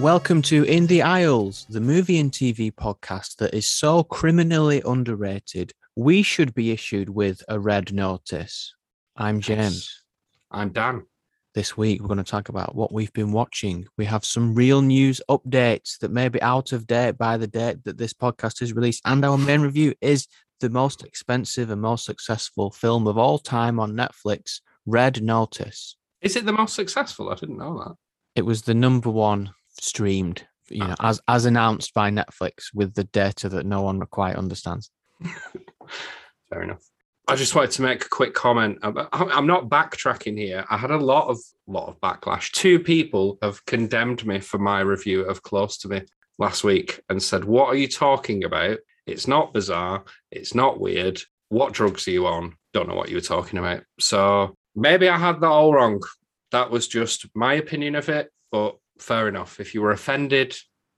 Welcome to In the Aisles, the movie and TV podcast that is so criminally underrated, we should be issued with a red notice. I'm James. I'm Dan. This week, we're going to talk about what we've been watching. We have some real news updates that may be out of date by the date that this podcast is released. And our main review is the most expensive and most successful film of all time on Netflix, Red Notice. Is it the most successful? I didn't know that. It was the number one streamed, you know, ah. as as announced by Netflix with the data that no one quite understands. Fair enough. I just wanted to make a quick comment. I'm- not backtracking here. I had a lot of lot of backlash. Two people have condemned me for my review of Close to Me last week and said, "What are you talking about? It's not bizarre. It's not weird. What drugs are you on? Don't know what you were talking about." So maybe I had that all wrong. That was just my opinion of it, but fair enough. If you were offended,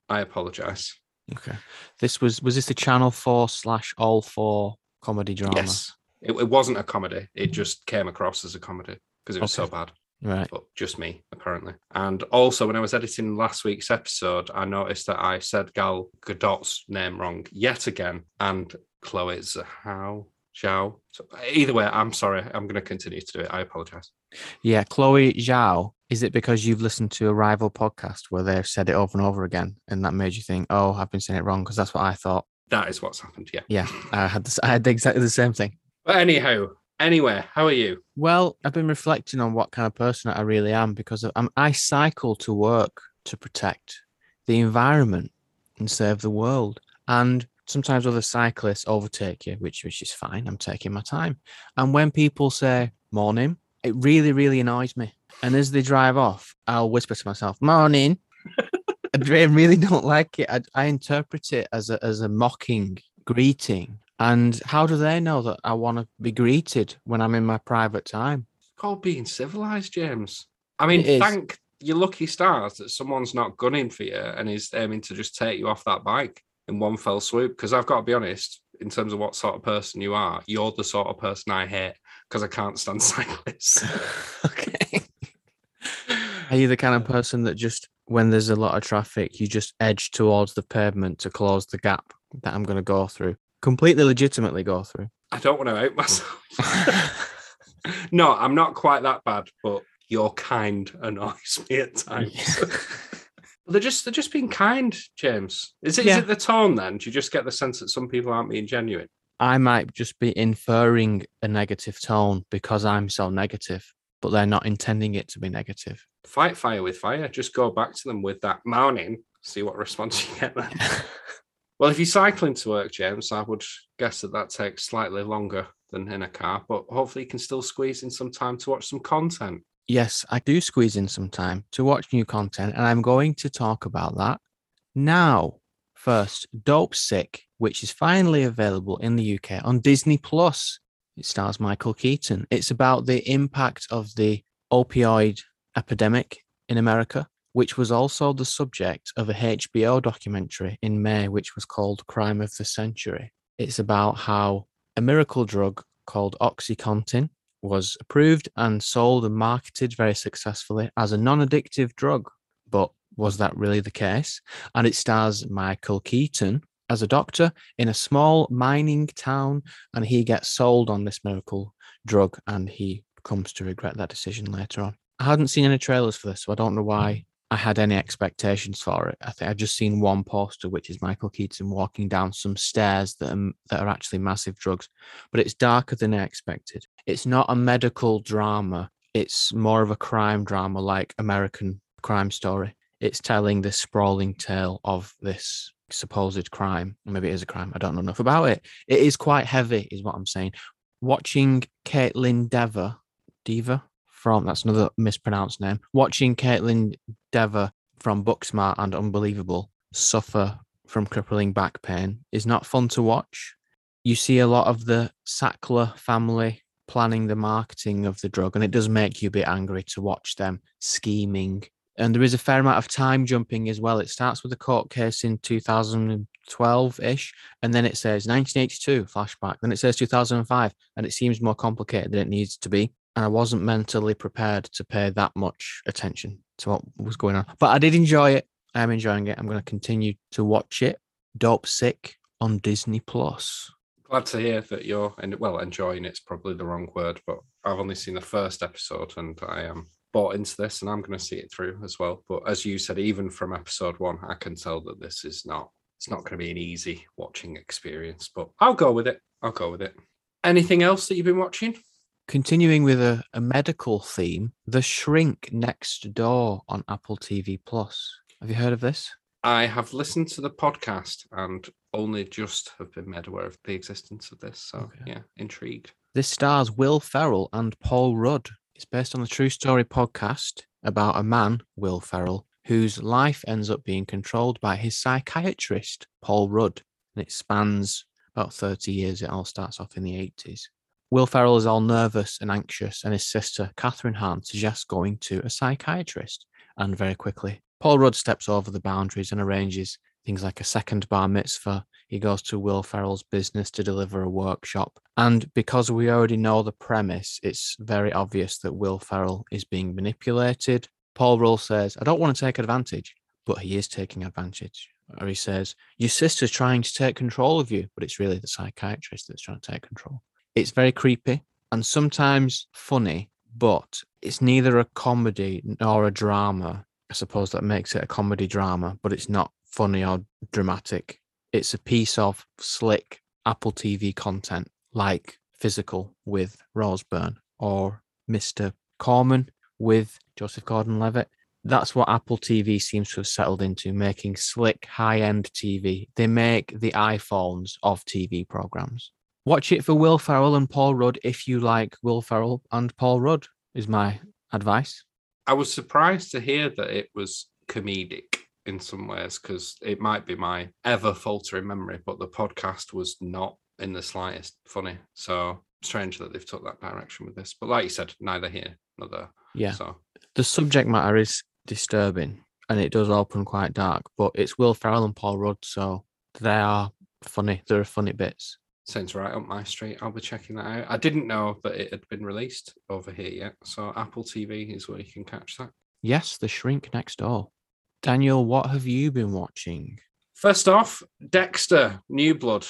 I apologize. Okay. This was was this the channel four slash all four comedy drama? Yes. It, it wasn't a comedy. It just came across as a comedy because it was so bad. Right. But just me, apparently. And also, when I was editing last week's episode, I noticed that I said Gal Gadot's name wrong yet again, and Chloe Zhao. Zhao. So either way, I'm sorry. I'm going to continue to do it. I apologize. Yeah, Chloe Zhao. Is it because you've listened to a rival podcast where they've said it over and over again, and that made you think, "Oh, I've been saying it wrong"? Because that's what I thought. That is what's happened. Yeah. Yeah, I had this, I had exactly the same thing. But anyhow, anywhere, how are you? Well, I've been reflecting on what kind of person I really am because I'm, I cycle to work to protect the environment and save the world. And sometimes other cyclists overtake you, which which is fine. I'm taking my time. And when people say morning, it really, really annoys me. And as they drive off, I'll whisper to myself, morning. I really don't like it. I, I interpret it as a as a mocking greeting. And how do they know that I want to be greeted when I'm in my private time? It's called being civilized, James. I mean, It is. thank your lucky stars that someone's not gunning for you and is aiming to just take you off that bike in one fell swoop. Because I've got to be honest, in terms of what sort of person you are, you're the sort of person I hate because I can't stand cyclists. okay. Are you the kind of person that just, when there's a lot of traffic, you just edge towards the pavement to close the gap that I'm going to go through? Completely legitimately go through. I don't want to out myself. no, I'm not quite that bad, but your kind annoys me at times. they're just they're just being kind, James. Is it, is Yeah. it the tone then? Do you just get the sense that some people aren't being genuine? I might just be inferring a negative tone because I'm so negative, but they're not intending it to be negative. Fight fire with fire. Just go back to them with that moaning. See what response you get then. Well, if you're cycling to work, James, I would guess that that takes slightly longer than in a car, but hopefully you can still squeeze in some time to watch some content. yes, I do squeeze in some time to watch new content, and I'm going to talk about that now. First, Dopesick, which is finally available in the UK on Disney Plus. It stars Michael Keaton. It's about the impact of the opioid epidemic in America, which was also the subject of a HBO documentary in May, which was called Crime of the Century. It's about how a miracle drug called Oxycontin was approved and sold and marketed very successfully as a non addictive drug. But was that really the case? And it stars Michael Keaton as a doctor in a small mining town, and he gets sold on this miracle drug and he comes to regret that decision later on. I hadn't seen any trailers for this, so I don't know why I had any expectations for it. I think I've just seen one poster, which is Michael Keaton walking down some stairs that are, that are actually massive drugs, but it's darker than I expected. It's not a medical drama, it's more of a crime drama like American Crime Story. It's telling this sprawling tale of this supposed crime. Maybe it is a crime. I don't know enough about it. It is quite heavy, is what I'm saying. Watching Kaitlyn Dever, Dever from that's another mispronounced name. Watching Kaitlyn Dever from Booksmart and Unbelievable suffer from crippling back pain is not fun to watch. You see a lot of the Sackler family planning the marketing of the drug, and it does make you a bit angry to watch them scheming. And there is a fair amount of time jumping as well. It starts with a court case in 2012 ish, And then it says 1982 flashback. Then it says 2005. And it seems more complicated than it needs to be. And I wasn't mentally prepared to pay that much attention to what was going on. But I did enjoy it. I am enjoying it. I'm going to continue to watch it. Dopesick on Disney Plus. Glad to hear that you're and well enjoying it's probably the wrong word, but I've only seen the first episode and I am bought into this and I'm going to see it through as well. But as you said, even from episode one, I can tell that this is not it's not going to be an easy watching experience. But I'll go with it. I'll go with it. Anything else that you've been watching? Continuing with a, a medical theme, The Shrink Next Door on Apple TV Plus. Have you heard of this? I have listened to the podcast and only just have been made aware of the existence of this. So Okay. yeah, intrigued. This stars Will Ferrell and Paul Rudd. It's based on the True Story podcast about a man, Will Ferrell, whose life ends up being controlled by his psychiatrist, Paul Rudd. And it spans about 30 years. It all starts off in the 80s. Will Ferrell is all nervous and anxious, and his sister, Kathryn Hahn, suggests going to a psychiatrist. And very quickly, Paul Rudd steps over the boundaries and arranges things like a second bar mitzvah. He goes to Will Ferrell's business to deliver a workshop. And because we already know the premise, it's very obvious that Will Ferrell is being manipulated. Paul Rudd says, I don't want to take advantage, but he is taking advantage. Or he says, Your sister's trying to take control of you, but it's really the psychiatrist that's trying to take control. It's very creepy and sometimes funny, but it's neither a comedy nor a drama. I suppose that makes it a comedy drama, but it's not funny or dramatic. It's a piece of slick Apple TV content like Physical with Rose Byrne or Mr. Corman with Joseph Gordon Levitt. That's what Apple TV seems to have settled into, making slick, high end TV. They make the iPhones of TV programs. Watch it for Will Ferrell and Paul Rudd if you like Will Ferrell and Paul Rudd, is my advice. I was surprised to hear that it was comedic in some ways because it might be my ever faltering memory, but the podcast was not in the slightest funny. So strange that they've took that direction with this. But like you said, neither here nor there. Yeah. So the subject matter is disturbing and it does open quite dark, but it's Will Ferrell and Paul Rudd, so they are funny. There are funny bits. Sounds right up my street. I'll be checking that out. I didn't know that it had been released over here yet. So Apple TV is where you can catch that. Yes, The Shrink Next Door. Daniel, what have you been watching? First off, Dexter, New Blood.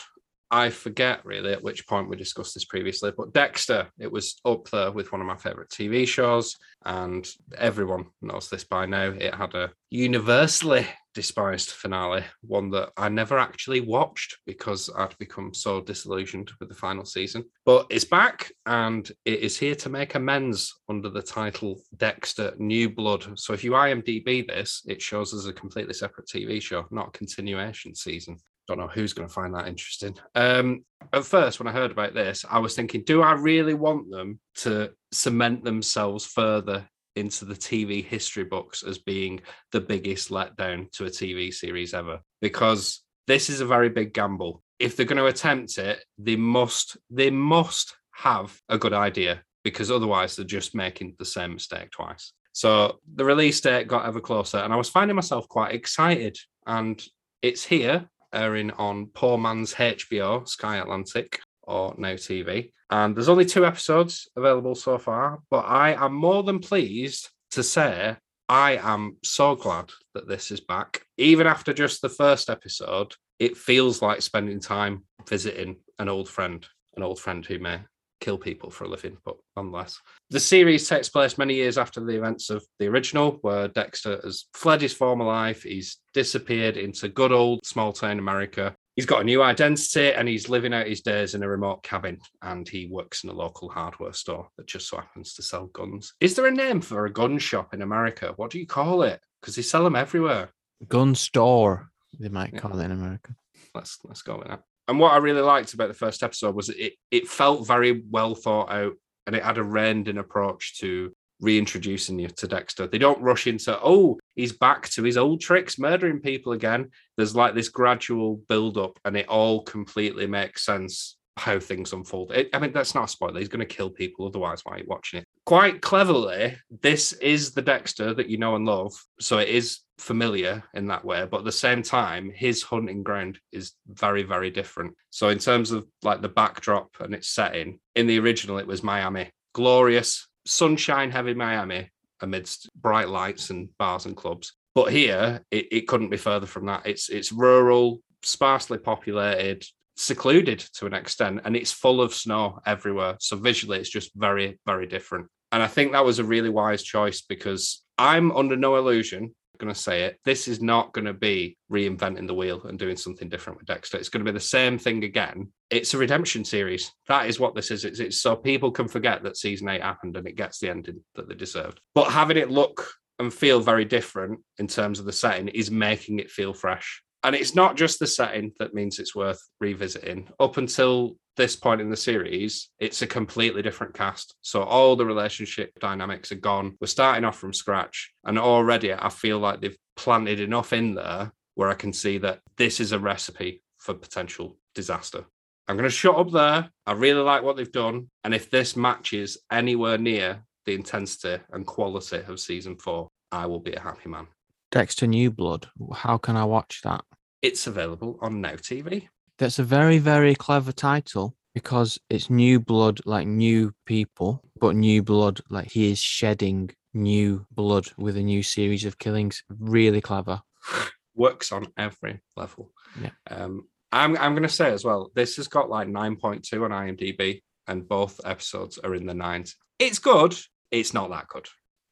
I forget really at which point we discussed this previously, but Dexter, it was up there with one of my favorite TV shows, and everyone knows this by now. It had a universally despised finale, one that I never actually watched because I'd become so disillusioned with the final season. But it's back and it is here to make amends under the title Dexter New Blood. So if you IMDb this, it shows as a completely separate TV show, not a continuation season don't know who's going to find that interesting. Um, at first, when I heard about this, I was thinking, do I really want them to cement themselves further into the TV history books as being the biggest letdown to a TV series ever? Because this is a very big gamble. If they're going to attempt it, they must they must have a good idea because otherwise they're just making the same mistake twice. So the release date got ever closer, and I was finding myself quite excited. And it's here airing on poor man's HBO, Sky Atlantic, or Now TV. And there's only two episodes available so far, but I am more than pleased to say I am so glad that this is back. Even after just the first episode, it feels like spending time visiting an old friend, an old friend who may kill people for a living, but nonetheless. The series takes place many years after the events of the original, where Dexter has fled his former life. He's disappeared into good old small town America. He's got a new identity and he's living out his days in a remote cabin and he works in a local hardware store that just so happens to sell guns. Is there a name for a gun shop in America? What do you call it? Because they sell them everywhere. Gun Store, they might Yeah. call it in America. let's let's go with that. And what I really liked about the first episode was it it felt very well thought out and it had a reined in approach to reintroducing you to Dexter. They don't rush into, oh, he's back to his old tricks, murdering people again. There's like this gradual build up and it all completely makes sense how things unfold. It, I mean, that's not a spoiler. He's going to kill people otherwise. Why are you watching it? Quite cleverly, this is the Dexter that you know and love. So it is familiar in that way. But at the same time, his hunting ground is very, very different. So in terms of like the backdrop and its setting, in the original, it was Miami. Glorious, sunshine heavy Miami amidst bright lights and bars and clubs. But here, it, it couldn't be further from that. It's it's rural, sparsely populated, secluded to an extent, and it's full of snow everywhere. So visually, it's just very, very different. And I think that was a really wise choice because I'm under no illusion going to say it. This is not going to be reinventing the wheel and doing something different with Dexter. It's going to be the same thing again. It's a redemption series. That is what this is. It's, it's so people can forget that season eight happened and it gets the ending that they deserved. But having it look and feel very different in terms of the setting is making it feel fresh. And it's not just the setting that means it's worth revisiting. Up until this point in the series, it's a completely different cast. So all the relationship dynamics are gone. We're starting off from scratch. And already I feel like they've planted enough in there where I can see that this is a recipe for potential disaster. I'm going to shut up there. I really like what they've done. And if this matches anywhere near the intensity and quality of season four, I will be a happy man. Dexter New Blood. How can I watch that? It's available on Now TV. That's a very, very clever title because it's new blood, like new people, but new blood, like he is shedding new blood with a new series of killings. Really clever. Works on every level. Yeah. Um, I'm I'm gonna say as well, this has got like 9.2 on IMDb, and both episodes are in the nines. It's good. It's not that good.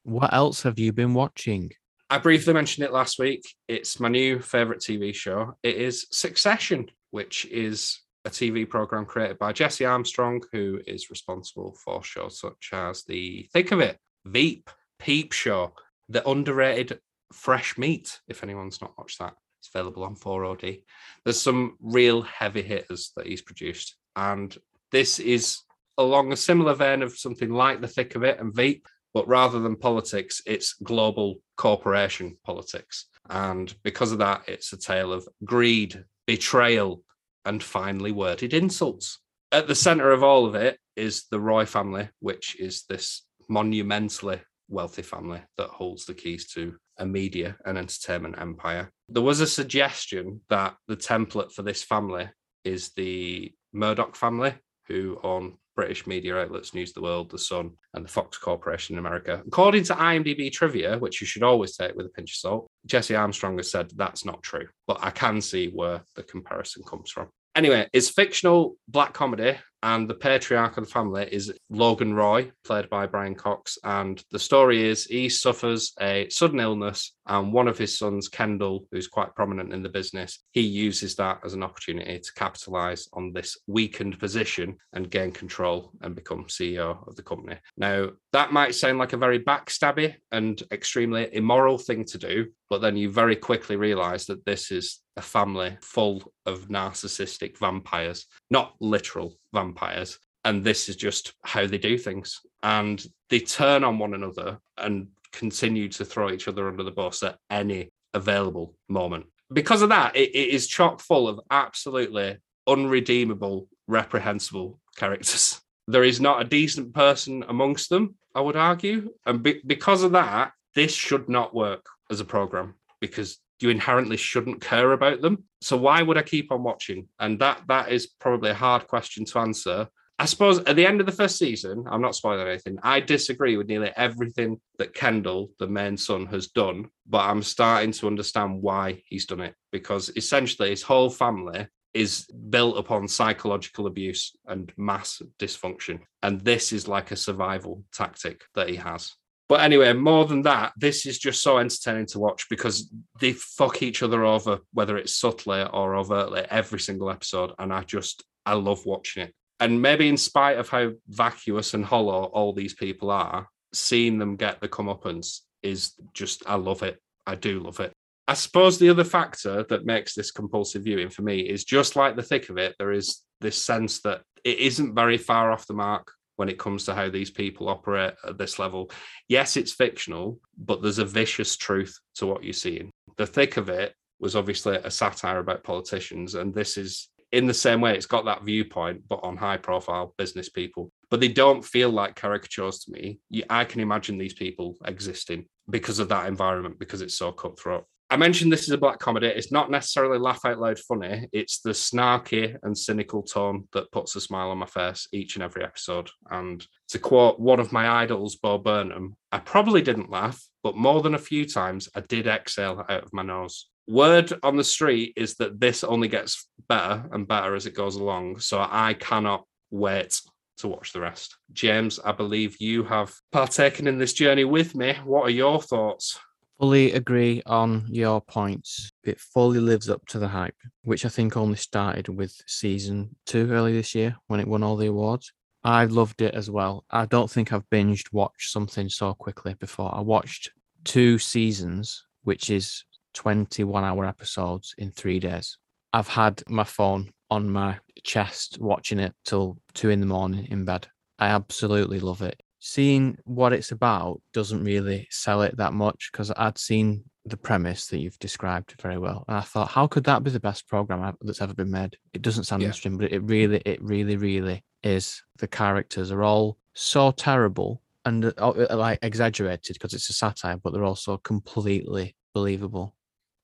What else have you been watching? I briefly mentioned it last week. It's my new favorite TV show. It is Succession, which is a TV program created by Jesse Armstrong, who is responsible for shows such as The Thick of It, Veep, Peep Show, The Underrated Fresh Meat. If anyone's not watched that, it's available on 4OD. There's some real heavy hitters that he's produced. And this is along a similar vein of something like The Thick of It and Veep, but rather than politics, it's global corporation politics. And because of that, it's a tale of greed, betrayal, and finely worded insults. At the center of all of it is the Roy family, which is this monumentally wealthy family that holds the keys to a media and entertainment empire. There was a suggestion that the template for this family is the Murdoch family, who own British media outlets News of the World, The Sun, and the Fox Corporation in America. According to IMDb trivia, which you should always take with a pinch of salt, Jesse Armstrong has said that's not true, but I can see where the comparison comes from. Anyway, it's fictional black comedy, and the patriarch of the family is Logan Roy, played by Brian Cox. And the story is he suffers a sudden illness, and one of his sons, Kendall, who's quite prominent in the business, he uses that as an opportunity to capitalize on this weakened position and gain control and become CEO of the company. Now, that might sound like a very backstabby and extremely immoral thing to do, but then you very quickly realize that this is a family full of narcissistic vampires, not literal vampires. And this is just how they do things. And they turn on one another and continue to throw each other under the bus at any available moment. Because of that, it, it is chock full of absolutely unredeemable, reprehensible characters. There is not a decent person amongst them, I would argue. And be- because of that, this should not work as a program because you inherently shouldn't care about them. So why would I keep on watching? And that that is probably a hard question to answer. I suppose at the end of the first season, I'm not spoiling anything. I disagree with nearly everything that Kendall, the main son, has done, but I'm starting to understand why he's done it because essentially his whole family is built upon psychological abuse and mass dysfunction. And this is like a survival tactic that he has. But anyway, more than that, this is just so entertaining to watch because they fuck each other over, whether it's subtly or overtly, every single episode. And I just, I love watching it. And maybe in spite of how vacuous and hollow all these people are, seeing them get the comeuppance is just, I love it. I do love it. I suppose the other factor that makes this compulsive viewing for me is just like the thick of it, there is this sense that it isn't very far off the mark when it comes to how these people operate at this level. Yes, it's fictional, but there's a vicious truth to what you're seeing. The thick of it was obviously a satire about politicians, and this is in the same way, it's got that viewpoint, but on high profile business people. But they don't feel like caricatures to me. I can imagine these people existing because of that environment, because it's so cutthroat. I mentioned this is a black comedy. It's not necessarily laugh out loud funny. It's the snarky and cynical tone that puts a smile on my face each and every episode. And to quote one of my idols, Bo Burnham, I probably didn't laugh, but more than a few times I did exhale out of my nose. Word on the street is that this only gets better and better as it goes along. So I cannot wait to watch the rest. James, I believe you have partaken in this journey with me. What are your thoughts? Fully agree on your points. It fully lives up to the hype, which I think only started with season two early this year when it won all the awards. I loved it as well. I don't think I've binged watched something so quickly before. I watched two seasons, which is 21 hour episodes in three days. I've had my phone on my chest watching it till two in the morning in bed. I absolutely love it. Seeing what it's about doesn't really sell it that much because I'd seen the premise that you've described very well, and I thought, how could that be the best program that's ever been made? It doesn't sound Yeah. interesting, but it really, it really, really is. The characters are all so terrible and uh, uh, like exaggerated because it's a satire, but they're also completely believable.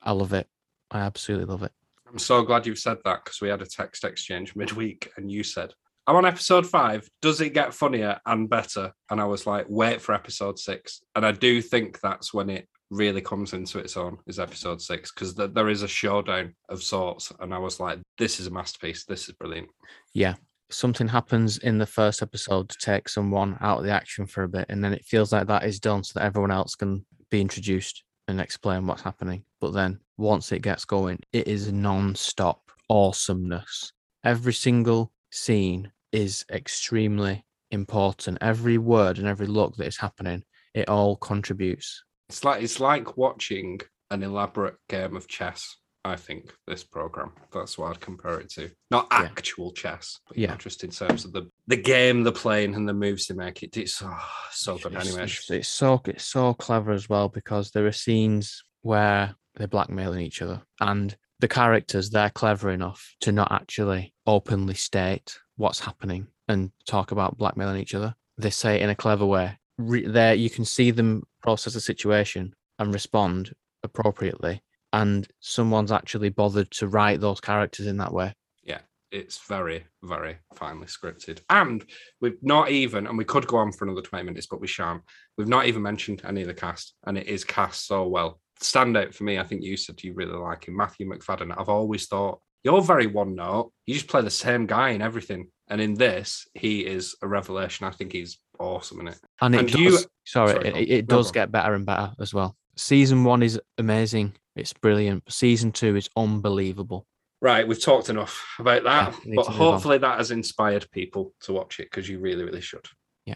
I love it. I absolutely love it. I'm so glad you've said that because we had a text exchange midweek and you said, I'm on episode five. Does it get funnier and better? And I was like, wait for episode six. And I do think that's when it really comes into its own, is episode six, because th- there is a showdown of sorts. And I was like, this is a masterpiece. This is brilliant. Yeah. Something happens in the first episode to take someone out of the action for a bit, and then it feels like that is done so that everyone else can be introduced and explain what's happening. But then once it gets going, it is non-stop awesomeness. Every single scene is extremely important. Every word and every look that is happening, it all contributes. It's like it's like watching an elaborate game of chess. I think this program. That's what I'd compare it to. Not Yeah. actual chess, but Yeah. yeah, just in terms of the the game they're playing and the moves they make. It, it's oh, so good It's- animation. It's, it's so it's so clever as well because there are scenes where they're blackmailing each other, and the characters they're clever enough to not actually openly state what's happening and talk about blackmailing each other. They say it in a clever way. Re- there, you can see them process a situation and respond appropriately, and someone's actually bothered to write those characters in that way. Yeah, it's very, very finely scripted. And we've not even, and we could go on for another 20 minutes, but we shan't. We've not even mentioned any of the cast, and it is cast so well. Standout for me, I think you said you really like him, Matthew Macfadyen. I've always thought you're very one note. You just play the same guy in everything. And in this, he is a revelation. I think he's awesome in it. And it And does, you- sorry, sorry, it, it does get better and better as well. Season one is amazing. It's brilliant. Season two is unbelievable. Right, we've talked enough about that, Yeah, but move on. hopefully that has inspired people to watch it because you really, really should. Yeah,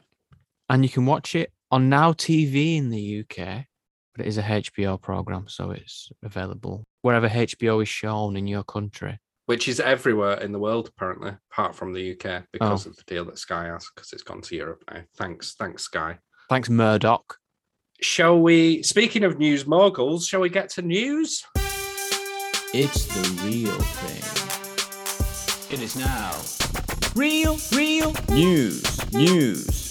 and you can watch it on Now TV in the UK, but it is a HBO program, so it's available wherever HBO is shown in your country. Which is everywhere in the world, apparently, apart from the UK, because Oh. of the deal that Sky has, because it's gone to Europe now. Thanks, thanks, Sky. Thanks, Murdoch. Shall we? Speaking of news moguls, shall we get to news? It's the real thing. It is now. Real, real news, news.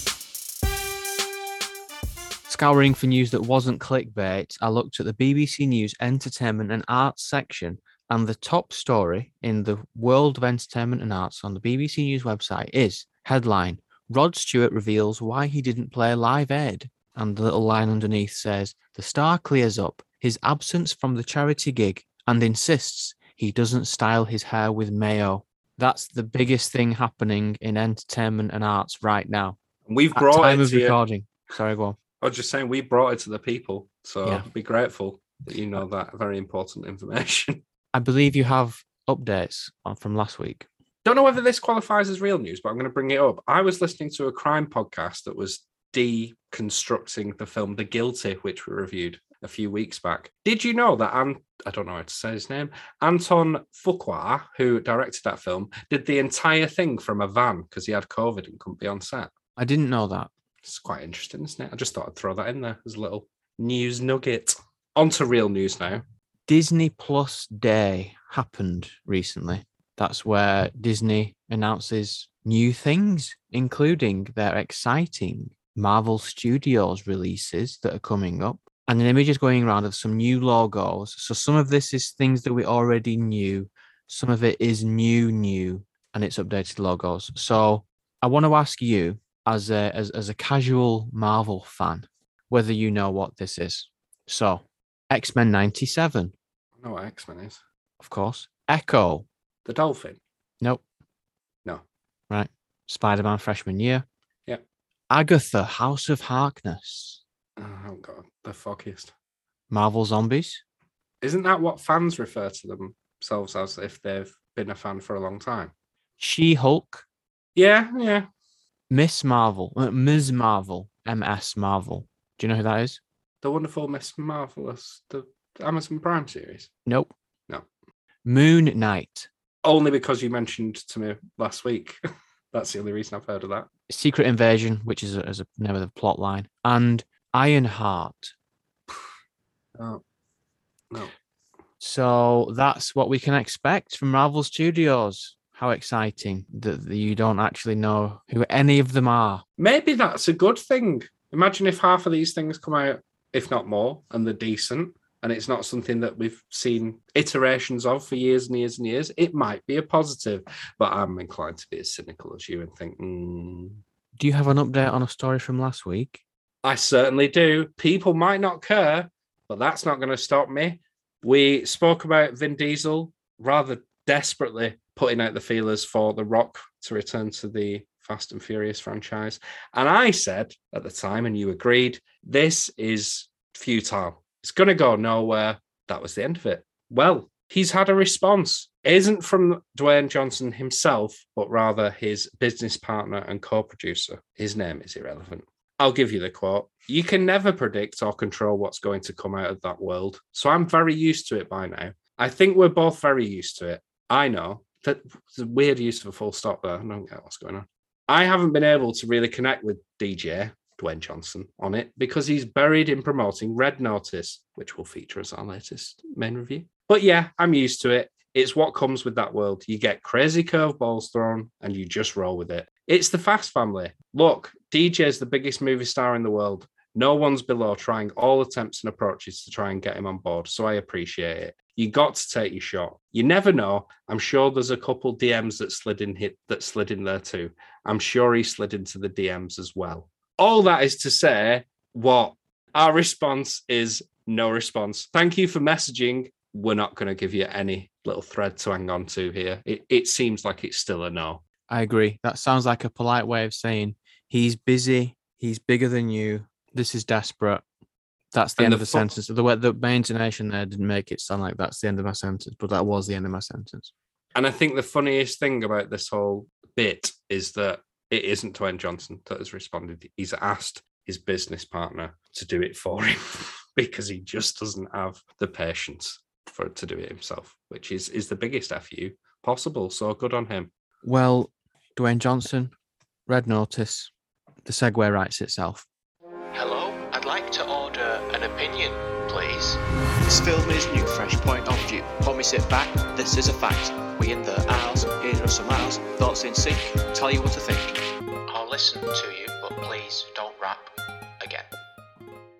Scouring for news that wasn't clickbait, I looked at the BBC News Entertainment and Arts section, and the top story in the world of entertainment and arts on the BBC News website is headline Rod Stewart reveals why he didn't play Live Aid. And the little line underneath says, The star clears up his absence from the charity gig and insists he doesn't style his hair with mayo. That's the biggest thing happening in entertainment and arts right now. We've brought time of recording. Sorry, go on. I was just saying we brought it to the people, so Yeah. be grateful that you know that very important information. I believe you have updates from last week. Don't know whether this qualifies as real news, but I'm going to bring it up. I was listening to a crime podcast that was deconstructing the film The Guilty, which we reviewed a few weeks back. Did you know that? An- I don't know how to say his name. Anton Fuqua, who directed that film, did the entire thing from a van because he had COVID and couldn't be on set. I didn't know that. It's quite interesting, isn't it? I just thought I'd throw that in there as a little news nugget. On to real news now. Disney Plus Day happened recently. That's where Disney announces new things, including their exciting Marvel Studios releases that are coming up. And an image is going around of some new logos. So some of this is things that we already knew, some of it is new, new, and it's updated logos. So I want to ask you, as a as, as a casual Marvel fan, whether you know what this is. So X Men '97, I know what X Men is. of course. Echo, The Dolphin. nope. No. Right. Spider Man freshman year. Yep. Agatha, House of Harkness. Oh, oh god, the foggiest. Marvel Zombies. Isn't that what fans refer to themselves as if they've been a fan for a long time? She Hulk. Yeah, yeah. Miss Marvel. uh, Ms. Marvel. MS Marvel. Do you know who that is? The wonderful Miss Marvelous, the Amazon Prime series. Nope. No. Moon Knight. Only because you mentioned to me last week. That's the only reason I've heard of that. Secret Invasion, which is a, is a name of the plot line, and Ironheart. Oh. No. So that's what we can expect from Marvel Studios. How exciting that you don't actually know who any of them are. Maybe that's a good thing. Imagine if half of these things come out, if not more, and they're decent, and it's not something that we've seen iterations of for years and years and years. It might be a positive, but I'm inclined to be as cynical as you and think, mm, Do you have an update on a story from last week? I certainly do. People might not care, but that's not going to stop me. We spoke about Vin Diesel rather desperately putting out the feelers for The Rock to return to the Fast and Furious franchise. And I said at the time, and you agreed, this is futile. It's going to go nowhere. That was the end of it. Well, he's had a response. It isn't from Dwayne Johnson himself, but rather his business partner and co producer. His name is irrelevant. I'll give you the quote. You can never predict or control what's going to come out of that world. So I'm very used to it by now. I think we're both very used to it. I know that it's a weird use of a full stop there. I don't get what's going on. I haven't been able to really connect with DJ Dwayne Johnson on it because he's buried in promoting Red Notice, which will feature as our latest main review. But yeah, I'm used to it. It's what comes with that world. You get crazy curveballs thrown and you just roll with it. It's the Fast family. Look, DJ's the biggest movie star in the world. No one's below trying all attempts and approaches to try and get him on board. So I appreciate it. You got to take your shot. You never know. I'm sure there's a couple DMs that slid in hit that slid in there too. I'm sure he slid into the DMs as well. All that is to say, what our response is no response. Thank you for messaging. We're not going to give you any little thread to hang on to here. It, it seems like it's still a no. I agree. That sounds like a polite way of saying he's busy, he's bigger than you. This is desperate. That's the And end the of the fu- sentence. The way the my intonation there didn't make it sound like that's the end of my sentence, but that was the end of my sentence. And I think the funniest thing about this whole bit is that it isn't Dwayne Johnson that has responded. He's asked his business partner to do it for him because he just doesn't have the patience for to do it himself, which is is the biggest fu possible. So good on him. Well, Dwayne Johnson, Red Notice. The segue writes itself. This film is new, fresh point of view. When we sit back, this is a fact. We in the aisles, here are some aisles, thoughts in sync, tell you what to think. I'll listen to you, but please don't rap again.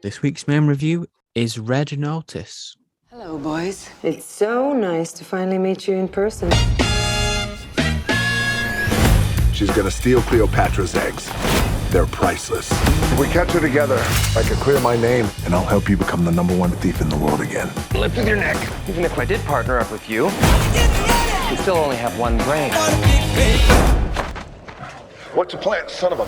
This week's main review is Red Notice. Hello, boys. It's so nice to finally meet you in person. She's gonna steal Cleopatra's eggs. They're priceless. If we catch her together, I can clear my name, and I'll help you become the number one thief in the world again. Lift with your neck. Even if I did partner up with you, you still only have one brain. What's your plan, son of a?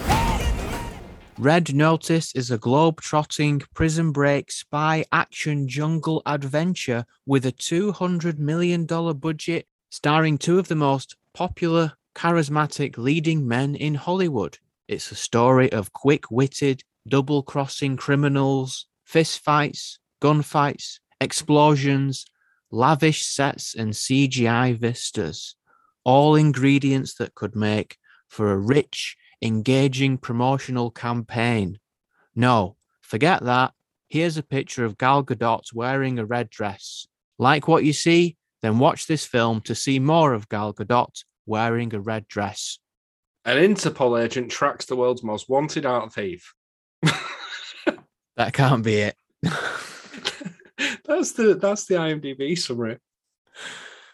Red Notice is a globe-trotting prison break spy action jungle adventure with a $200 million budget starring two of the most popular, charismatic leading men in Hollywood. It's a story of quick-witted, double-crossing criminals, fistfights, gunfights, explosions, lavish sets and CGI vistas. All ingredients that could make for a rich, engaging promotional campaign. No, forget that. Here's a picture of Gal Gadot wearing a red dress. Like what you see? then watch this film to see more of Gal Gadot wearing a red dress. An Interpol agent tracks the world's most wanted art thief. That can't be it. that's the that's the IMDb summary.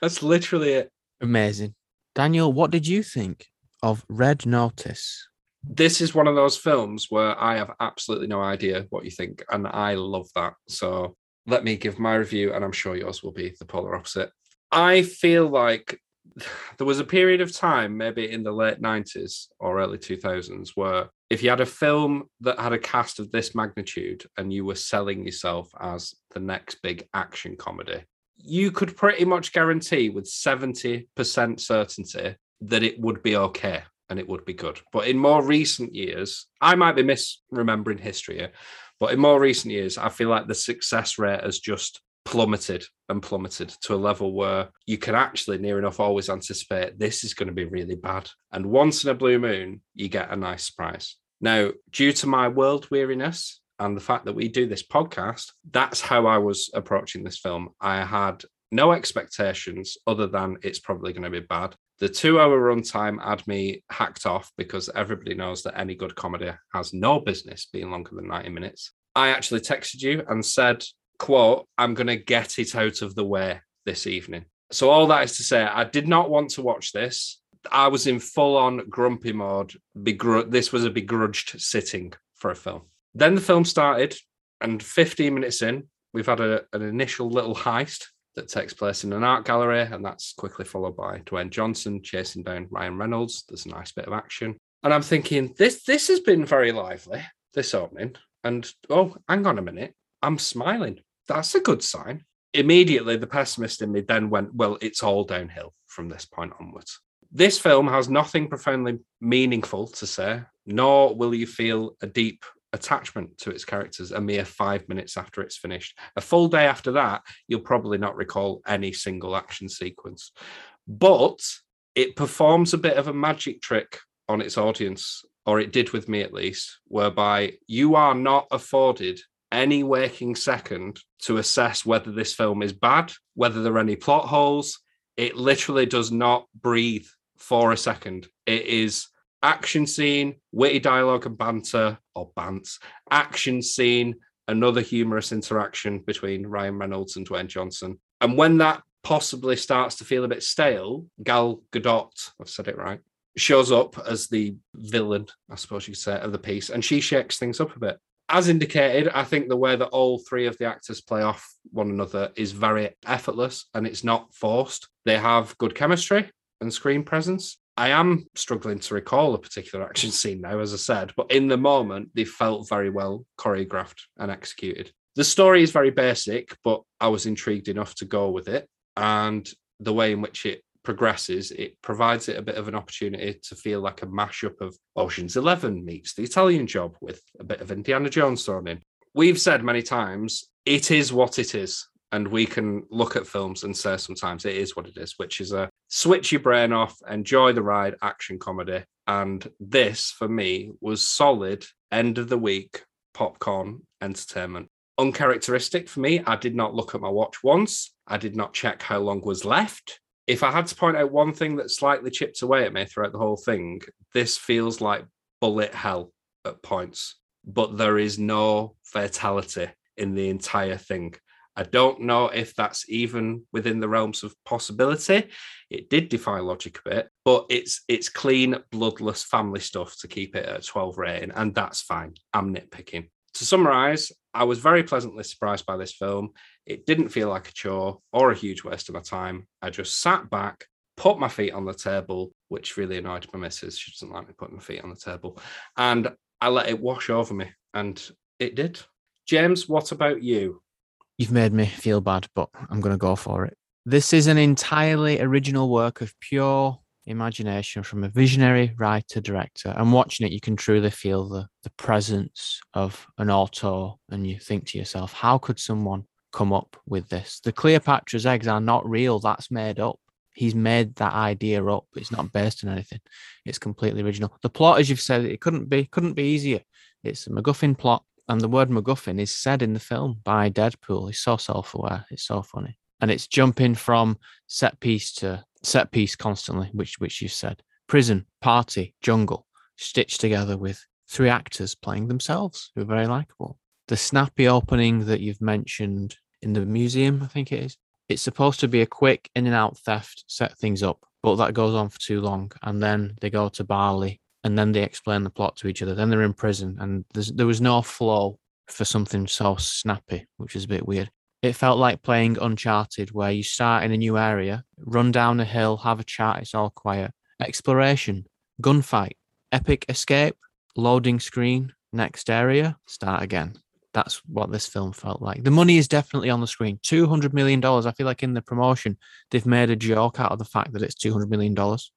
That's literally it. Amazing. Daniel, what did you think of Red Notice? This is one of those films where I have absolutely no idea what you think, and I love that. So let me give my review, and I'm sure yours will be the polar opposite. I feel like there was a period of time, maybe in the late 90s or early 2000s, where if you had a film that had a cast of this magnitude and you were selling yourself as the next big action comedy, you could pretty much guarantee with 70% certainty that it would be okay and it would be good. But in more recent years, I might be misremembering history here, but in more recent years, I feel like the success rate has just plummeted and plummeted to a level where you can actually near enough always anticipate this is going to be really bad. And once in a blue moon, you get a nice surprise. Now, due to my world weariness and the fact that we do this podcast, that's how I was approaching this film. I had no expectations other than it's probably going to be bad. The two hour runtime had me hacked off because everybody knows that any good comedy has no business being longer than 90 minutes. I actually texted you and said, quote, I'm going to get it out of the way this evening. So, all that is to say, I did not want to watch this. I was in full on grumpy mode. This was a begrudged sitting for a film. Then the film started, and 15 minutes in, we've had a, an initial little heist that takes place in an art gallery, and that's quickly followed by Dwayne Johnson chasing down Ryan Reynolds. There's a nice bit of action. And I'm thinking, this this has been very lively, this opening. And oh, hang on a minute. I'm smiling that's a good sign. Immediately, the pessimist in me then went, well, it's all downhill from this point onwards. This film has nothing profoundly meaningful to say, nor will you feel a deep attachment to its characters a mere five minutes after it's finished. A full day after that, you'll probably not recall any single action sequence. But it performs a bit of a magic trick on its audience, or it did with me at least, whereby you are not afforded any waking second to assess whether this film is bad, whether there are any plot holes. It literally does not breathe for a second. It is action scene, witty dialogue and banter, or bants, action scene, another humorous interaction between Ryan Reynolds and Dwayne Johnson. And when that possibly starts to feel a bit stale, Gal Gadot, I've said it right, shows up as the villain, I suppose you could say, of the piece, and she shakes things up a bit as indicated, I think the way that all three of the actors play off one another is very effortless and it's not forced. They have good chemistry and screen presence. I am struggling to recall a particular action scene now, as I said, but in the moment, they felt very well choreographed and executed. The story is very basic, but I was intrigued enough to go with it. And the way in which it progresses, it provides it a bit of an opportunity to feel like a mashup of Ocean's Eleven meets the Italian Job with a bit of Indiana Jones thrown in. We've said many times, it is what it is. And we can look at films and say sometimes it is what it is, which is a switch your brain off, enjoy the ride action comedy. And this, for me, was solid end of the week popcorn entertainment. Uncharacteristic for me, I did not look at my watch once. I did not check how long was left if I had to point out one thing that slightly chipped away at me throughout the whole thing, this feels like bullet hell at points, but there is no fatality in the entire thing. I don't know if that's even within the realms of possibility. It did defy logic a bit, but it's it's clean, bloodless family stuff to keep it at 12 rating, and that's fine. I'm nitpicking. To summarize, I was very pleasantly surprised by this film. It didn't feel like a chore or a huge waste of my time. I just sat back, put my feet on the table, which really annoyed my missus. She doesn't like me putting my feet on the table. And I let it wash over me, and it did. James, what about you? You've made me feel bad, but I'm going to go for it. This is an entirely original work of pure imagination from a visionary writer director and watching it you can truly feel the the presence of an author and you think to yourself how could someone come up with this? The cleopatra's eggs are not real that's made up. He's made that idea up it's not based on anything. It's completely original. The plot as you've said it couldn't be couldn't be easier. It's a macguffin plot and the word macguffin is said in the film by deadpool. He's so self-aware it's so funny. And it's jumping from set piece to set piece constantly, which which you said. Prison, party, jungle, stitched together with three actors playing themselves who are very likable. The snappy opening that you've mentioned in the museum, I think it is. It's supposed to be a quick in and out theft, set things up, but that goes on for too long. And then they go to Bali and then they explain the plot to each other. Then they're in prison and there was no flow for something so snappy, which is a bit weird. It felt like playing Uncharted, where you start in a new area, run down a hill, have a chat, it's all quiet. Exploration, gunfight, epic escape, loading screen, next area, start again. That's what this film felt like. The money is definitely on the screen. $200 million. I feel like in the promotion, they've made a joke out of the fact that it's $200 million,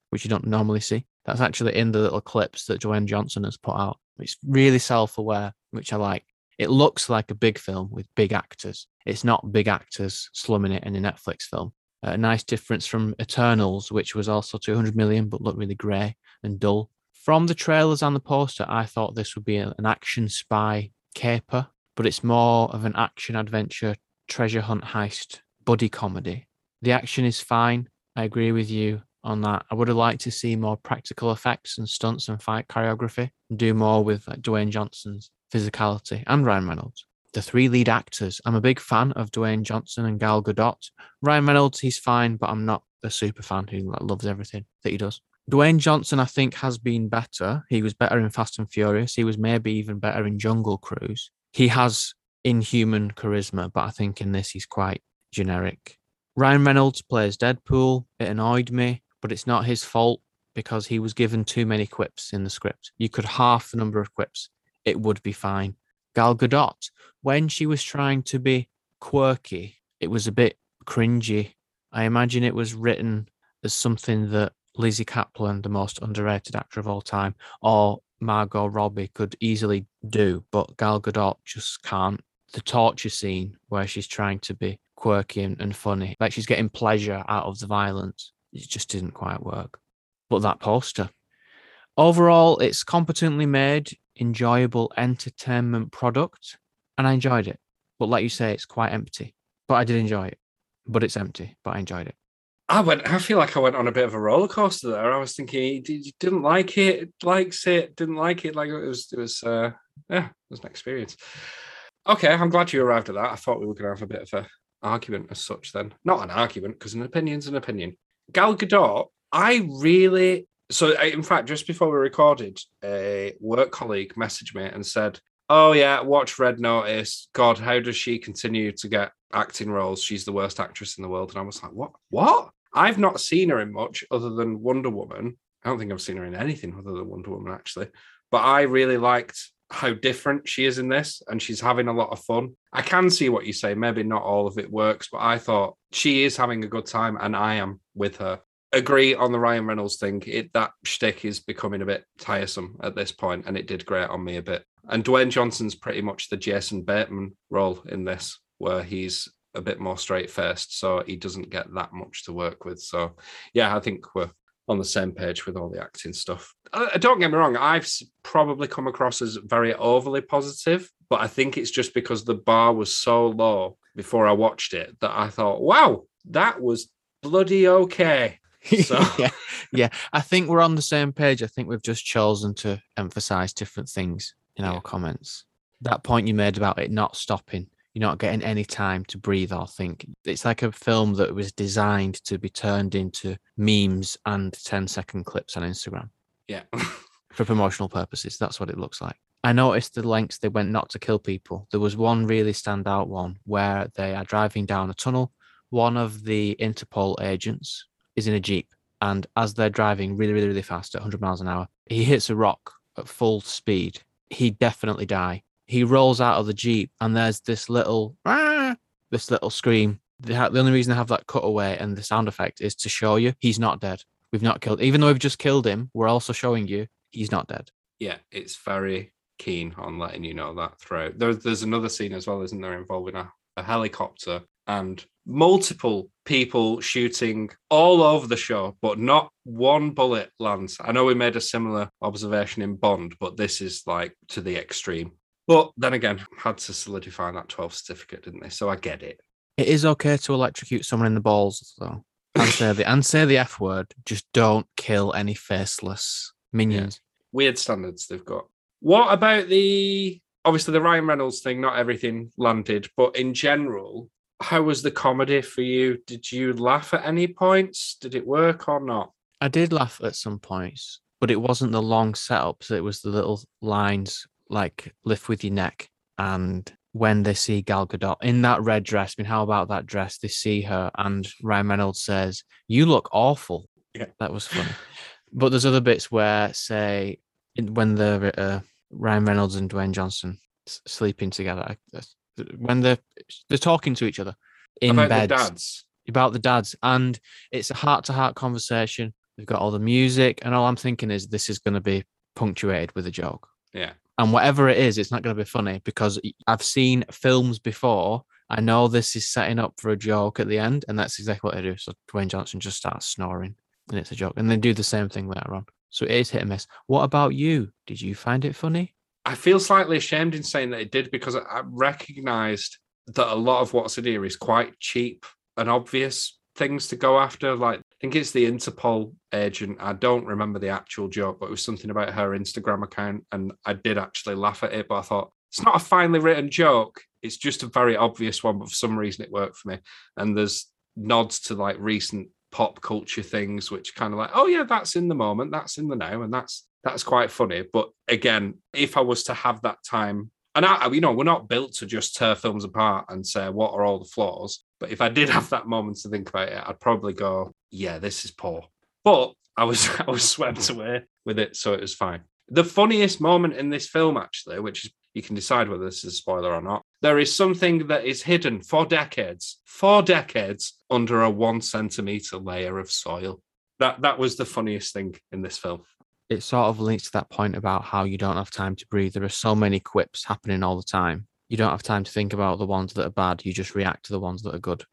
which you don't normally see. That's actually in the little clips that Dwayne Johnson has put out. It's really self aware, which I like. It looks like a big film with big actors. It's not big actors slumming it in a Netflix film. Uh, a nice difference from Eternals, which was also 200 million but looked really grey and dull. From the trailers and the poster, I thought this would be an action spy caper, but it's more of an action adventure, treasure hunt heist, buddy comedy. The action is fine. I agree with you on that. I would have liked to see more practical effects and stunts and fight choreography, and do more with like Dwayne Johnson's physicality and Ryan Reynolds. The three lead actors. I'm a big fan of Dwayne Johnson and Gal Gadot. Ryan Reynolds, he's fine, but I'm not a super fan who loves everything that he does. Dwayne Johnson, I think, has been better. He was better in Fast and Furious. He was maybe even better in Jungle Cruise. He has inhuman charisma, but I think in this he's quite generic. Ryan Reynolds plays Deadpool. It annoyed me, but it's not his fault because he was given too many quips in the script. You could half the number of quips, it would be fine. Gal Gadot, when she was trying to be quirky, it was a bit cringy. I imagine it was written as something that Lizzy Caplan, the most underrated actor of all time, or Margot Robbie could easily do, but Gal Gadot just can't. The torture scene where she's trying to be quirky and, and funny, like she's getting pleasure out of the violence, it just didn't quite work. But that poster, overall, it's competently made, enjoyable entertainment product, and I enjoyed it. But like you say, it's quite empty. But I did enjoy it. But it's empty, but I enjoyed it. I went. I feel like I went on a bit of a roller coaster there. I was thinking, did you didn't like it, likes it, didn't like it. Like it was, it was, uh, yeah, it was an experience. Okay, I'm glad you arrived at that. I thought we were going to have a bit of a argument as such. Then, not an argument because an opinion's an opinion. Gal Gadot, I really. So, in fact, just before we recorded, a work colleague messaged me and said, "Oh yeah, watch Red Notice. God, how does she continue to get acting roles? She's the worst actress in the world." And I was like, "What? What?" I've not seen her in much other than Wonder Woman. I don't think I've seen her in anything other than Wonder Woman, actually. But I really liked how different she is in this, and she's having a lot of fun. I can see what you say. Maybe not all of it works, but I thought she is having a good time, and I am with her. Agree on the Ryan Reynolds thing. It that shtick is becoming a bit tiresome at this point, and it did grate on me a bit. And Dwayne Johnson's pretty much the Jason Bateman role in this, where he's a bit more straight faced, so he doesn't get that much to work with. So, yeah, I think we're on the same page with all the acting stuff. Uh, don't get me wrong, I've probably come across as very overly positive, but I think it's just because the bar was so low before I watched it that I thought, wow, that was bloody okay. So- yeah, yeah. I think we're on the same page. I think we've just chosen to emphasize different things in Yeah. our comments. That point you made about it not stopping, you're not getting any time to breathe or think. It's like a film that was designed to be turned into memes and 10 second clips on Instagram Yeah. for promotional purposes. That's what it looks like. I noticed the lengths they went not to kill people. There was one really standout one where they are driving down a tunnel. One of the Interpol agents is in a Jeep. And as they're driving really, really, really fast at 100 miles an hour, he hits a rock at full speed. He'd definitely die. He rolls out of the Jeep and there's this little, "Ah," this little scream. The, the only reason I have that cutaway and the sound effect is to show you he's not dead. We've not killed, even though we've just killed him, we're also showing you he's not dead. yeah, it's very keen on letting you know that throughout. There, there's another scene as well, isn't there, involving a, a helicopter and multiple people shooting all over the show, but not one bullet lands. I know we made a similar observation in Bond, but this is like to the extreme. But then again, had to solidify that 12 certificate, didn't they? So I get it. It is okay to electrocute someone in the balls, though. And say the and say the F word. Just don't kill any faceless minions. Weird standards they've got. What about the obviously the Ryan Reynolds thing? Not everything landed, but in general, how was the comedy for you? Did you laugh at any points? Did it work or not? I did laugh at some points, but it wasn't the long setups. It was the little lines like "lift with your neck" and when they see Gal Gadot in that red dress. I mean, how about that dress? They see her, and Ryan Reynolds says, "You look awful." Yeah. that was funny. but there's other bits where, say, when the uh, Ryan Reynolds and Dwayne Johnson s- sleeping together, when they're they're talking to each other in about beds the dads? about the dads, and it's a heart to heart conversation. They've got all the music, and all I'm thinking is this is going to be punctuated with a joke. Yeah. And whatever it is, it's not going to be funny because I've seen films before. I know this is setting up for a joke at the end, and that's exactly what they do. So Dwayne Johnson just starts snoring, and it's a joke, and they do the same thing later on. So it is hit and miss. What about you? Did you find it funny? I feel slightly ashamed in saying that it did because I, recognized that a lot of what's in here is quite cheap and obvious things to go after. Like, I think it's the Interpol agent. I don't remember the actual joke, but it was something about her Instagram account. And I did actually laugh at it, but I thought it's not a finely written joke. It's just a very obvious one, but for some reason it worked for me. And there's nods to like recent pop culture things, which kind of like, oh yeah, that's in the moment, that's in the now, and that's that's quite funny. But again, if I was to have that time, and I, you know, we're not built to just tear films apart and say what are all the flaws. But if I did have that moment to think about it, I'd probably go, yeah, this is poor. But I was I was swept away with it, so it was fine. The funniest moment in this film, actually, which is you can decide whether this is a spoiler or not. There is something that is hidden for decades, for decades, under a one centimeter layer of soil. That that was the funniest thing in this film. It sort of links to that point about how you don't have time to breathe. There are so many quips happening all the time. You don't have time to think about the ones that are bad. You just react to the ones that are good.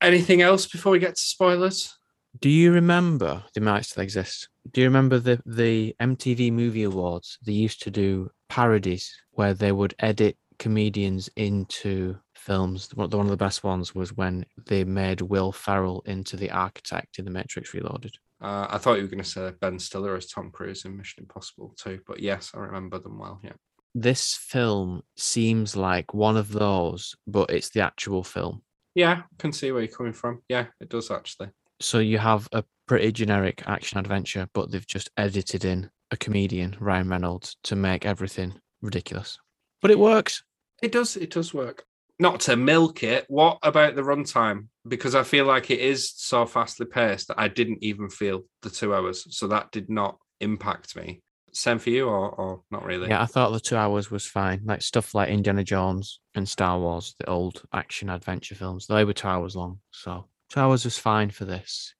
Anything else before we get to spoilers? Do you remember? They might still exist. Do you remember the the MTV Movie Awards? They used to do parodies where they would edit comedians into films. One one of the best ones was when they made Will Ferrell into the architect in The Matrix Reloaded. Uh, I thought you were going to say Ben Stiller as Tom Cruise in Mission Impossible too, but yes, I remember them well. Yeah, This film seems like one of those, but it's the actual film. yeah, I can see where you're coming from. Yeah, it does actually. So you have a pretty generic action adventure, but they've just edited in a comedian, Ryan Reynolds, to make everything ridiculous. But it works. It does. It does work. Not to milk it. What about the runtime? Because I feel like it is so fastly paced that I didn't even feel the two hours, so that did not impact me. Same for you, or, or not really? Yeah, I thought the two hours was fine. Like stuff like Indiana Jones and Star Wars, the old action adventure films, they were two hours long. So two hours was fine for this.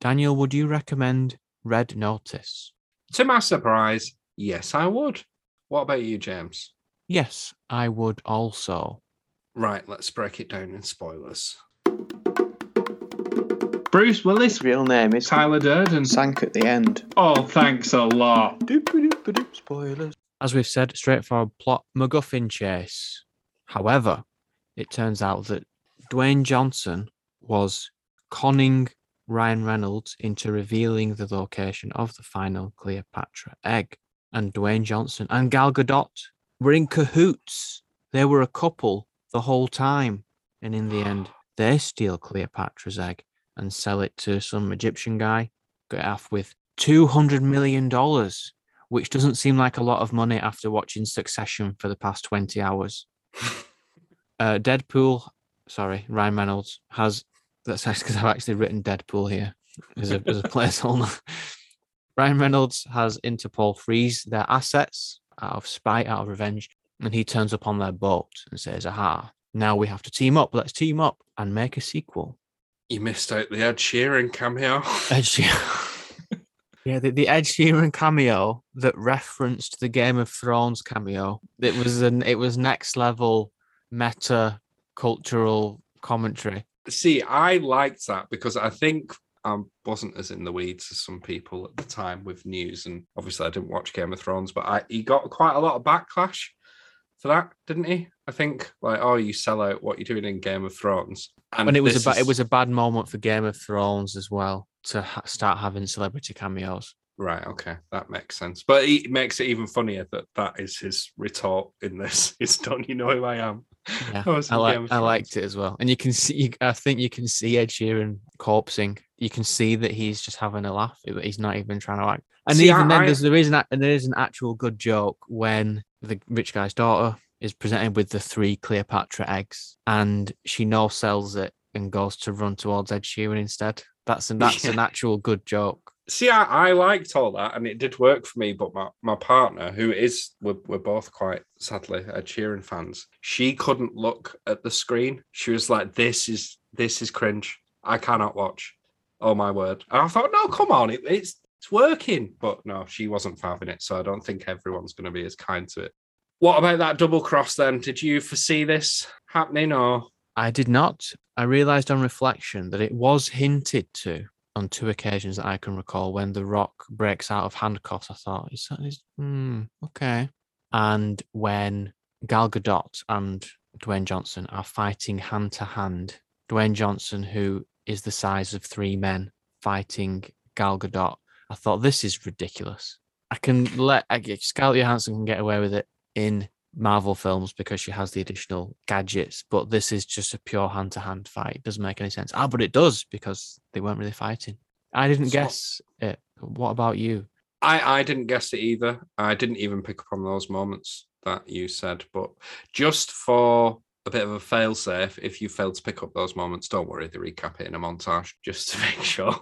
Daniel, would you recommend Red Notice? To my surprise, yes, I would. What about you, James? Yes, I would also. Right, let's break it down in spoilers. Bruce Willis, Real name is Tyler Durden. Sank at the end. Oh, thanks a lot. Spoilers. As we've said, straightforward plot MacGuffin chase. However, it turns out that Dwayne Johnson was conning Ryan Reynolds into revealing the location of the final Cleopatra egg. And Dwayne Johnson and Gal Gadot were in cahoots. They were a couple the whole time. And in the end, they steal Cleopatra's egg and sell it to some Egyptian guy, get off with $200 million which doesn't seem like a lot of money after watching Succession for the past 20 hours. uh, Deadpool, sorry, Ryan Reynolds has, that's because I've actually written Deadpool here as a, as a placeholder. Ryan Reynolds has Interpol freeze their assets out of spite, out of revenge, and he turns up on their boat and says, Aha, now we have to team up. Let's team up and make a sequel. You missed out the Ed Sheeran cameo. Ed Sheeran. yeah, the, the Ed Sheeran cameo that referenced the Game of Thrones cameo. It was an it was next level meta cultural commentary. See, I liked that because I think I wasn't as in the weeds as some people at the time with news, and obviously I didn't watch Game of Thrones, but I, he got quite a lot of backlash for that, didn't he? I think like, oh, you sell out what you're doing in Game of Thrones. And and it was a ba- it is- was a bad moment for Game of Thrones as well to ha- start having celebrity cameos. Right. Okay, that makes sense. But it makes it even funnier that that is his retort in this. It's don't you know who I am? Yeah, was I like I liked it as well, and you can see. You, I think you can see Ed Sheeran corpsing. You can see that he's just having a laugh. He's not even trying to act. And See, even I- then, I- there's there is an there is an actual good joke when the rich guy's daughter is presented with the three Cleopatra eggs, and she no sells it and goes to run towards Ed Sheeran instead. That's an that's an actual good joke. See, I, I liked all that, and it did work for me. But my, my partner, who is we're, we're both quite sadly Ed Sheeran fans, she couldn't look at the screen. She was like, "This is this is cringe. I cannot watch." Oh my word! And I thought, no, come on, it, it's it's working. But no, she wasn't having it, so I don't think everyone's going to be as kind to it. What about that double cross then? Did you foresee this happening, or I did not. I realized on reflection that it was hinted to on two occasions that I can recall when The Rock breaks out of handcuffs. I thought, is that is hmm, okay. And when Gal Gadot and Dwayne Johnson are fighting hand to hand, Dwayne Johnson, who is the size of three men, fighting Gal Gadot, I thought this is ridiculous. I can let I, Scarlett Johansson can get away with it in Marvel films because she has the additional gadgets, but this is just a pure hand to hand fight. It doesn't make any sense. Ah, but it does because they weren't really fighting. I didn't So- guess it. What about you? I, I didn't guess it either. I didn't even pick up on those moments that you said. But just for a bit of a fail safe, if you failed to pick up those moments, don't worry, they recap it in a montage just to make sure.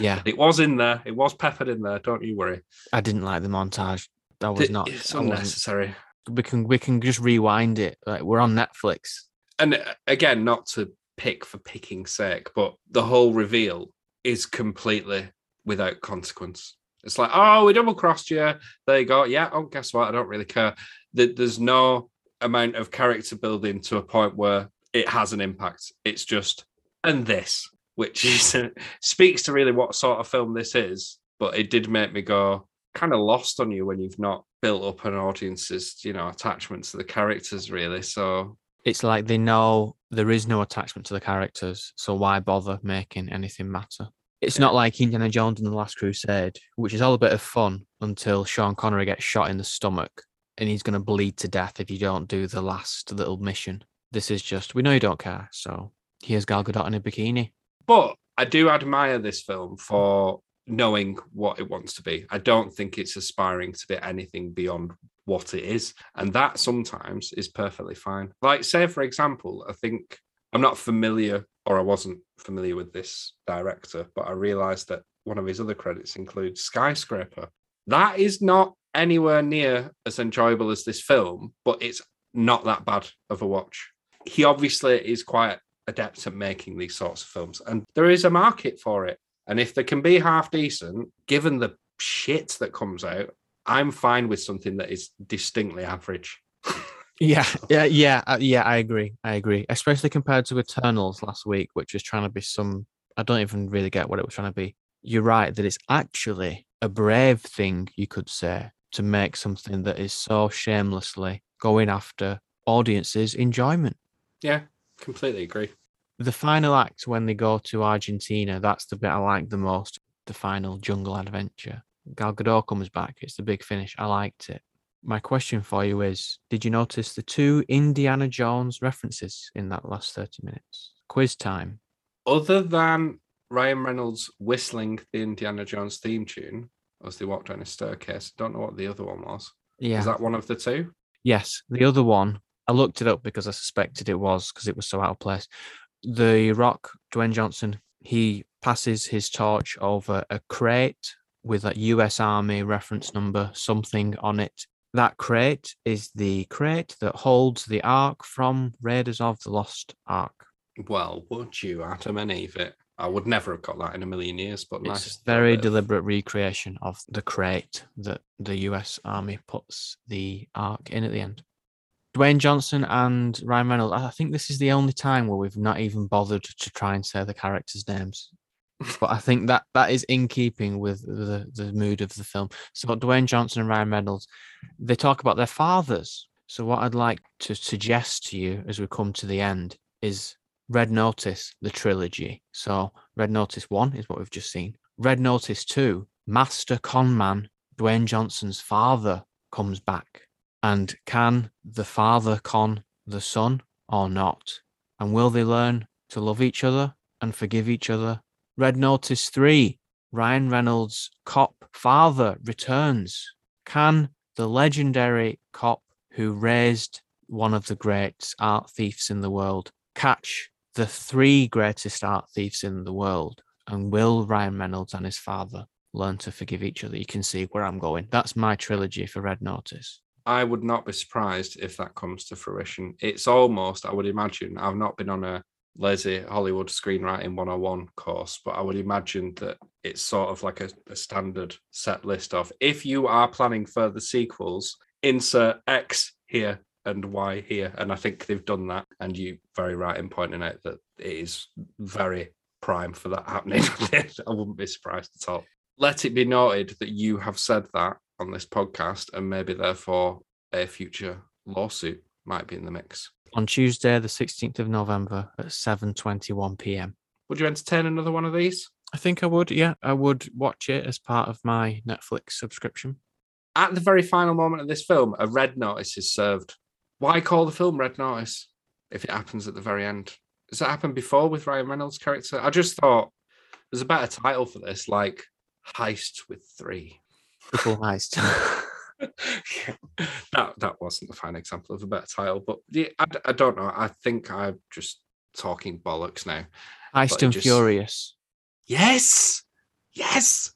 Yeah, It was in there. It was peppered in there. Don't you worry. I didn't like the montage. That was not. It's unnecessary. We can we can just rewind it. Like we're on Netflix. And uh, again, not to pick for picking's sake, but the whole reveal is completely without consequence. It's like, oh, we double crossed you. There you go. Yeah. Oh, guess what? I don't really care. That there's no amount of character building to a point where it has an impact. It's just and this, which is speaks to really what sort of film this is. But it did make me go kind of lost on you when you've not built up an audience's, you know, attachment to the characters really. So It's like they know there is no attachment to the characters, so why bother making anything matter? It's not like Indiana Jones and the Last Crusade, which is all a bit of fun until Sean Connery gets shot in the stomach and he's going to bleed to death if you don't do the last little mission. This is just, we know you don't care, so here's Gal Gadot in a bikini. But I do admire this film for knowing what it wants to be. I don't think it's aspiring to be anything beyond what it is. And that sometimes is perfectly fine. Like, say, for example, I think I'm not familiar or I wasn't familiar with this director, but I realized that one of his other credits includes Skyscraper. That is not anywhere near as enjoyable as this film, but it's not that bad of a watch. He obviously is quite adept at making these sorts of films, and there is a market for it. And if they can be half decent, given the shit that comes out, I'm fine with something that is distinctly average. Yeah, yeah, yeah, uh, yeah. I agree. I agree. Especially compared to Eternals last week, which was trying to be some. I don't even really get what it was trying to be. You're right that it's actually a brave thing, you could say, to make something that is so shamelessly going after audiences' enjoyment. Yeah, completely agree. The final act when they go to Argentina, that's the bit I like the most. The final jungle adventure. Gal Gadot comes back. It's the big finish. I liked it. My question for you is Did you notice the two Indiana Jones references in that last 30 minutes? Quiz time. Other than Ryan Reynolds whistling the Indiana Jones theme tune as they walk down a staircase, don't know what the other one was. Yeah. Is that one of the two? Yes. The other one, I looked it up because I suspected it was because it was so out of place. The Rock, Dwayne Johnson, he passes his torch over a crate with a US Army reference number, something on it. That crate is the crate that holds the Ark from Raiders of the Lost Ark. Well, would you, Adam and Eve? It. I would never have got that in a million years, but nice. It's little very deliberate recreation of the crate that the US Army puts the Ark in at the end. Dwayne Johnson and Ryan Reynolds. I think this is the only time where we've not even bothered to try and say the characters' names. But I think that that is in keeping with the, the mood of the film. So Dwayne Johnson and Ryan Reynolds, they talk about their fathers. So what I'd like to suggest to you as we come to the end is Red Notice, the trilogy. So Red Notice 1 is what we've just seen. Red Notice 2, Master Conman, Dwayne Johnson's father, comes back. And can the father con the son or not? And will they learn to love each other and forgive each other? Red Notice 3, Ryan Reynolds' cop father returns. Can the legendary cop who raised one of the great art thieves in the world catch the three greatest art thieves in the world? And will Ryan Reynolds and his father learn to forgive each other? You can see where I'm going. That's my trilogy for Red Notice. I would not be surprised if that comes to fruition. It's almost, I would imagine, I've not been on a lazy Hollywood screenwriting 101 course, but I would imagine that it's sort of like a, a standard set list of if you are planning further sequels, insert X here and Y here. And I think they've done that. And you very right in pointing out that it is very prime for that happening. I wouldn't be surprised at all. Let it be noted that you have said that on this podcast, and maybe therefore a future lawsuit might be in the mix. On Tuesday, the 16th of November at 7:21 p.m. Would you entertain another one of these? I think I would. Yeah, I would watch it as part of my Netflix subscription. At the very final moment of this film, a red notice is served. Why call the film Red Notice if it happens at the very end? Has that happened before with Ryan Reynolds' character? I just thought there's a better title for this, like Heist with Three. Triple heist. that that wasn't a fine example of a better title, but yeah, I, I don't know. I think I'm just talking bollocks now. Heist and just- Furious. Yes, yes,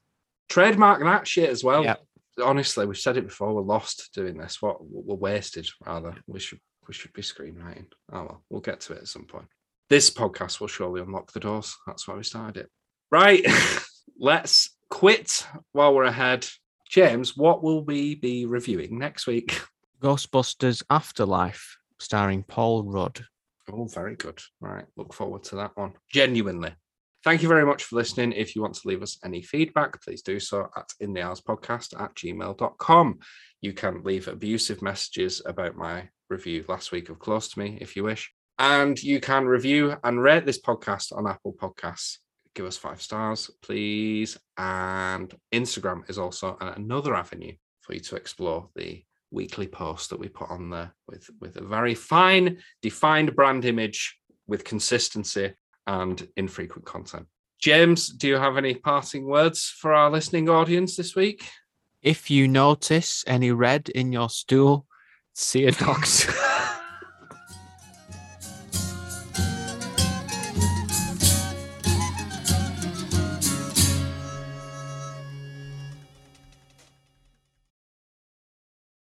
trademark that shit as well. Yep. Honestly, we've said it before. We're lost doing this. What we're wasted rather. We should we should be screenwriting. Oh well, we'll get to it at some point. This podcast will surely unlock the doors. That's why we started it. Right, let's quit while we're ahead. James, what will we be reviewing next week? Ghostbusters Afterlife, starring Paul Rudd. Oh, very good. Right. Look forward to that one. Genuinely. Thank you very much for listening. If you want to leave us any feedback, please do so at in the hours podcast at gmail.com. You can leave abusive messages about my review last week of Close to Me if you wish. And you can review and rate this podcast on Apple Podcasts. Give us five stars, please. And Instagram is also another avenue for you to explore the weekly post that we put on there with, with a very fine, defined brand image with consistency and infrequent content. James, do you have any parting words for our listening audience this week? If you notice any red in your stool, see a doctor.